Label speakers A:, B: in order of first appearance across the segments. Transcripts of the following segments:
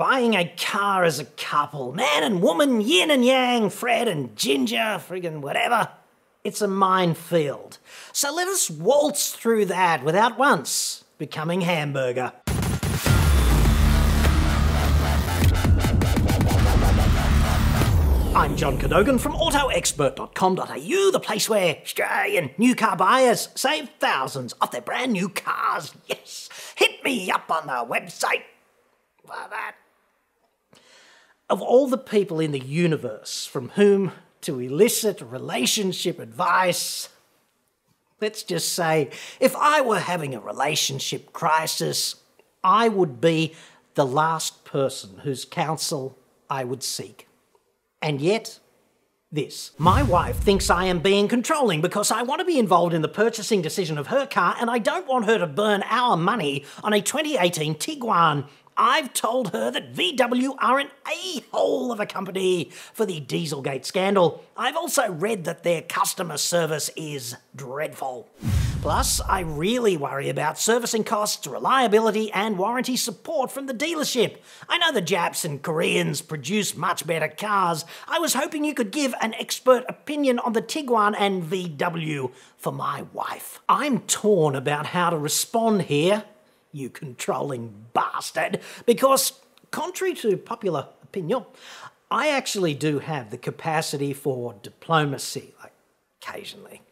A: buying a car as a couple, man and woman, yin and yang, Fred and Ginger, friggin' whatever. It's a minefield. So let us waltz through that without once becoming hamburger. I'm John Cadogan from AutoExpert.com.au, the place where Australian new car buyers save thousands off their brand new cars. Yes, hit me up on the website for that. Of all the people in the universe from whom to elicit relationship advice, let's just say if I were having a relationship crisis, I would be the last person whose counsel I would seek. And yet, this. My wife thinks I am being controlling because I want to be involved in the purchasing decision of her car and I don't want her to burn our money on a 2018 Tiguan. I've told her that VW are an a hole of a company for the Dieselgate scandal. I've also read that their customer service is dreadful. Plus, I really worry about servicing costs, reliability, and warranty support from the dealership. I know the Japs and Koreans produce much better cars. I was hoping you could give an expert opinion on the Tiguan and VW for my wife. I'm torn about how to respond here you controlling bastard, because, contrary to popular opinion, I actually do have the capacity for diplomacy, like occasionally.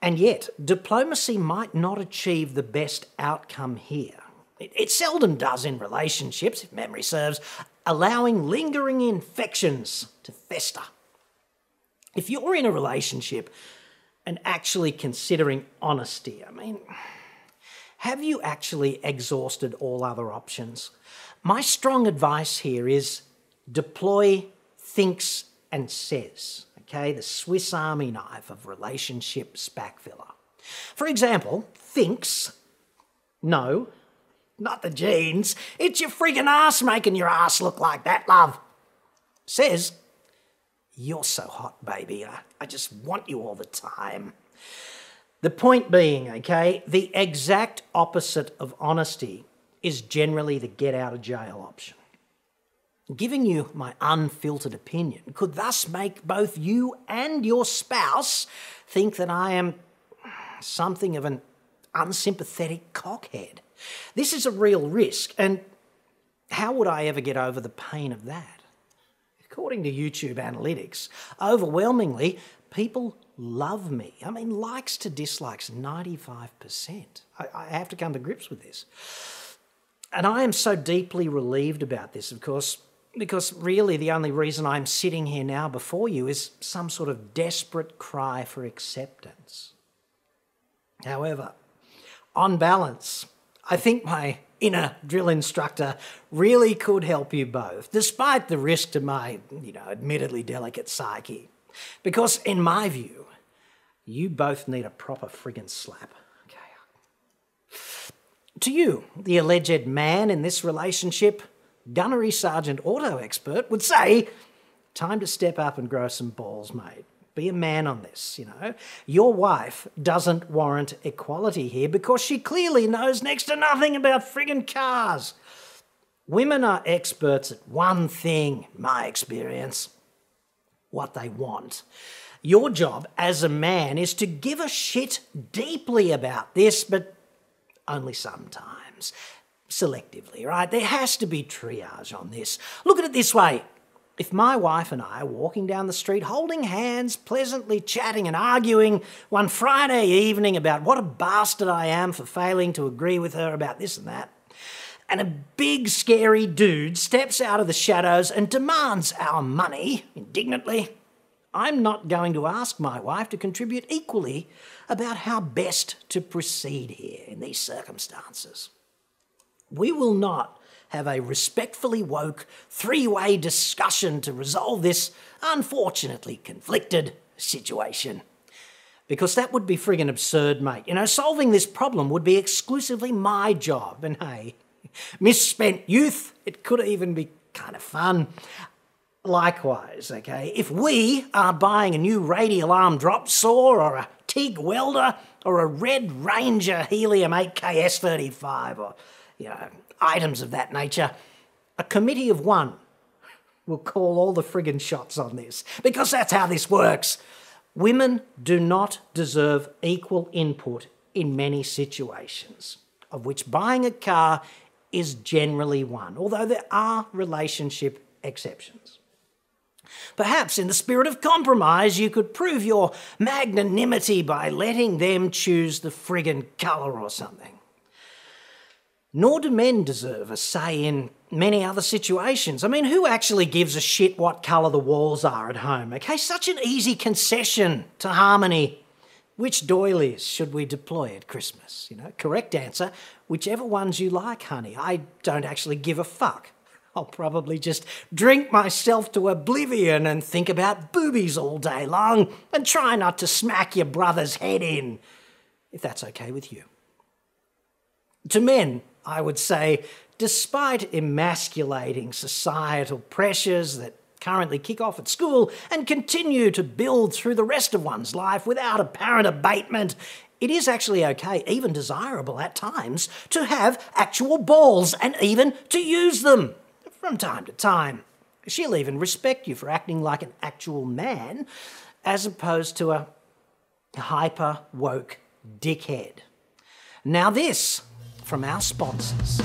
A: And yet, diplomacy might not achieve the best outcome here. It, it, seldom does in relationships, if memory serves, allowing lingering infections to fester. If you're in a relationship and actually considering honesty, I mean, have you actually exhausted all other options? My strong advice here is deploy thinks and says, okay, the Swiss Army knife of relationship spack filler. For example, thinks, no, not the jeans, it's your friggin' ass making your ass look like that, love. Says, you're so hot, baby, I, I just want you all the time. The point being, okay, the exact opposite of honesty is generally the get out of jail option. Giving you my unfiltered opinion could thus make both you and your spouse think that I am something of an unsympathetic cockhead. This is a real risk, and how would I ever get over the pain of that? According to YouTube analytics, overwhelmingly, people love me. I mean, likes to dislikes, 95%. I, I, have to come to grips with this. And I am so deeply relieved about this, of course, because really the only reason I'm sitting here now before you is some sort of desperate cry for acceptance. However, on balance, I think my inner drill instructor really could help you both, despite the risk to my, you know, admittedly delicate psyche. Because, in my view, you both need a proper friggin' slap. Okay. To you, the alleged man in this relationship, Gunnery Sergeant Auto Expert would say, time to step up and grow some balls, mate. Be a man on this, you know. Your wife doesn't warrant equality here because she clearly knows next to nothing about friggin' cars. Women are experts at one thing, my experience what they want. Your job as a man is to give a shit deeply about this, but only sometimes. Selectively, right? There has to be triage on this. Look at it this way. If my wife and I are walking down the street holding hands, pleasantly chatting and arguing one Friday evening about what a bastard I am for failing to agree with her about this and that, and a big scary dude steps out of the shadows and demands our money indignantly, I'm not going to ask my wife to contribute equally about how best to proceed here in these circumstances. We will not have a respectfully woke three way discussion to resolve this unfortunately conflicted situation. Because that would be friggin' absurd, mate. You know, solving this problem would be exclusively my job, and hey, misspent youth, it could even be kind of fun. Likewise, okay, if we are buying a new radial arm drop saw or a TIG welder or a Red Ranger Helium 8KS35 or, you know, items of that nature, a committee of one will call all the friggin' shots on this because that's how this works. Women do not deserve equal input in many situations, of which buying a car is generally one, although there are relationship exceptions. Perhaps in the spirit of compromise, you could prove your magnanimity by letting them choose the friggin' colour or something. Nor do men deserve a say in many other situations. I mean, who actually gives a shit what colour the walls are at home? Okay, such an easy concession to harmony. Which doilies should we deploy at Christmas? You know, correct answer, whichever ones you like, honey. I don't actually give a fuck. I'll probably just drink myself to oblivion and think about boobies all day long and try not to smack your brother's head in, if that's okay with you. To men, I would say, despite emasculating societal pressures that currently kick off at school and continue to build through the rest of one's life without apparent abatement, it is actually okay, even desirable at times, to have actual balls and even to use them from time to time. She'll even respect you for acting like an actual man as opposed to a hyper woke dickhead. Now, this from our sponsors.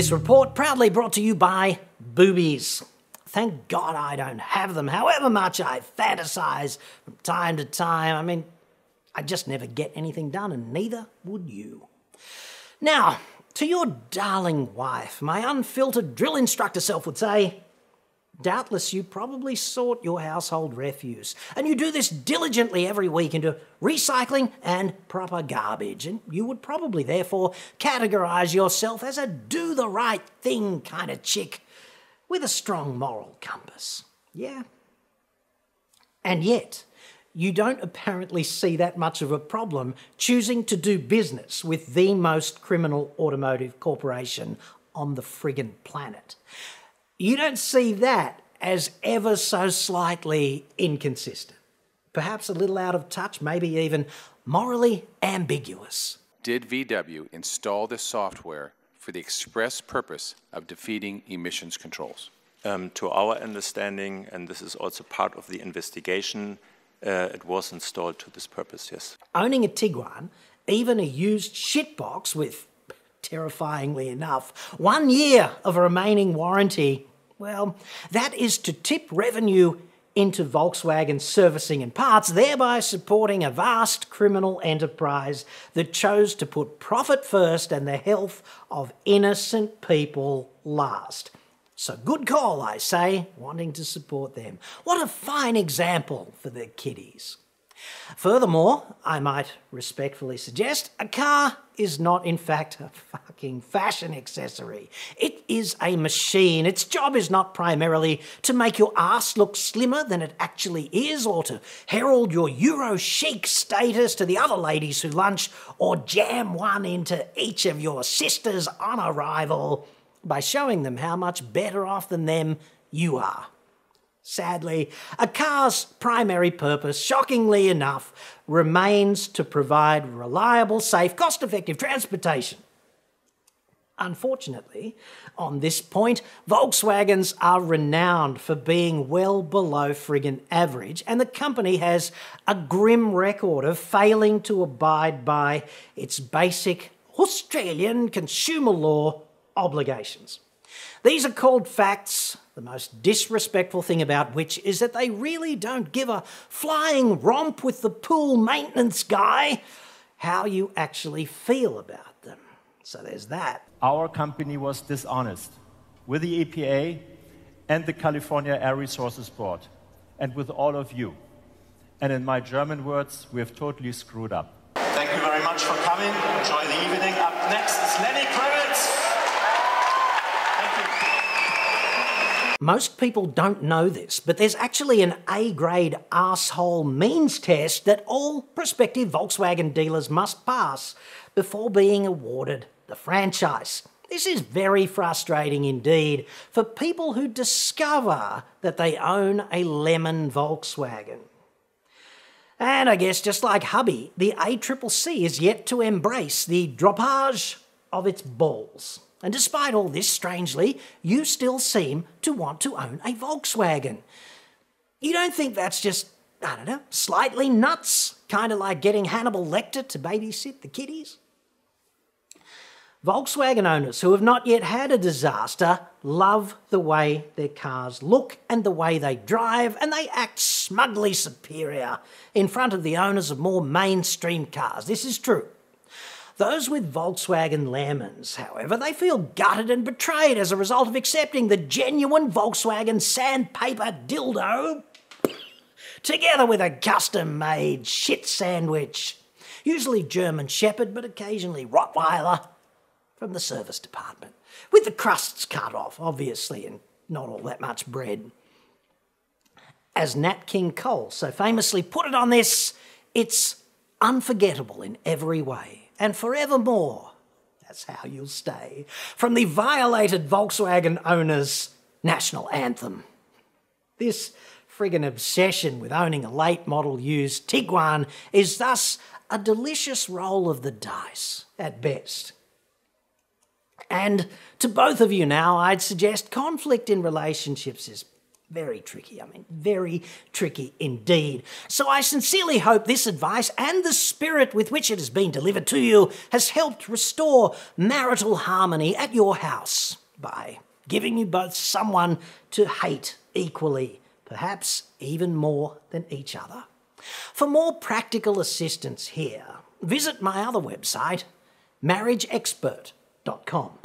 A: This report proudly brought to you by Boobies. Thank God I don't have them, however much I fantasize from time to time. I mean, I just never get anything done, and neither would you. Now, to your darling wife, my unfiltered drill instructor self would say, Doubtless you probably sort your household refuse, and you do this diligently every week into recycling and proper garbage, and you would probably therefore categorize yourself as a do the right thing kind of chick with a strong moral compass. Yeah? And yet, you don't apparently see that much of a problem choosing to do business with the most criminal automotive corporation on the friggin' planet you don't see that as ever so slightly inconsistent. Perhaps a little out of touch, maybe even morally ambiguous.
B: Did VW install this software for the express purpose of defeating emissions controls?
C: Um, to our understanding, and this is also part of the investigation, uh, it was installed to this purpose, yes.
A: Owning a Tiguan, even a used shitbox with, terrifyingly enough, one year of a remaining warranty well, that is to tip revenue into Volkswagen servicing and parts, thereby supporting a vast criminal enterprise that chose to put profit first and the health of innocent people last. So good call, I say, wanting to support them. What a fine example for the kiddies. Furthermore, I might respectfully suggest a car is not, in fact, a fucking fashion accessory. It is a machine. Its job is not primarily to make your ass look slimmer than it actually is, or to herald your Euro chic status to the other ladies who lunch, or jam one into each of your sisters on arrival by showing them how much better off than them you are. Sadly, a car's primary purpose, shockingly enough, remains to provide reliable, safe, cost effective transportation. Unfortunately, on this point, Volkswagens are renowned for being well below friggin' average, and the company has a grim record of failing to abide by its basic Australian consumer law obligations. These are called facts, the most disrespectful thing about which is that they really don't give a flying romp with the pool maintenance guy how you actually feel about them. So there's that.
D: Our company was dishonest with the EPA and the California Air Resources Board and with all of you. And in my German words, we have totally screwed up.
E: Thank you very much for coming. Enjoy the evening. Up next is Lenny Kravitz.
A: Most people don't know this, but there's actually an A grade asshole means test that all prospective Volkswagen dealers must pass before being awarded the franchise. This is very frustrating indeed for people who discover that they own a lemon Volkswagen. And I guess just like hubby, the ACCC is yet to embrace the droppage of its balls. And despite all this, strangely, you still seem to want to own a Volkswagen. You don't think that's just, I don't know, slightly nuts? Kind of like getting Hannibal Lecter to babysit the kiddies? Volkswagen owners who have not yet had a disaster love the way their cars look and the way they drive, and they act smugly superior in front of the owners of more mainstream cars. This is true. Those with Volkswagen Lemons, however, they feel gutted and betrayed as a result of accepting the genuine Volkswagen sandpaper dildo together with a custom made shit sandwich. Usually German Shepherd, but occasionally Rottweiler from the service department, with the crusts cut off, obviously, and not all that much bread. As Nat King Cole so famously put it on this, it's unforgettable in every way, and forevermore. That's how you'll stay. From the violated Volkswagen owner's national anthem. This friggin' obsession with owning a late model used Tiguan is thus a delicious roll of the dice, at best. And to both of you now, I'd suggest conflict in relationships is very tricky. I mean, very tricky indeed. So I sincerely hope this advice and the spirit with which it has been delivered to you has helped restore marital harmony at your house by giving you both someone to hate equally, perhaps even more than each other. For more practical assistance here, visit my other website, marriageexpert.com.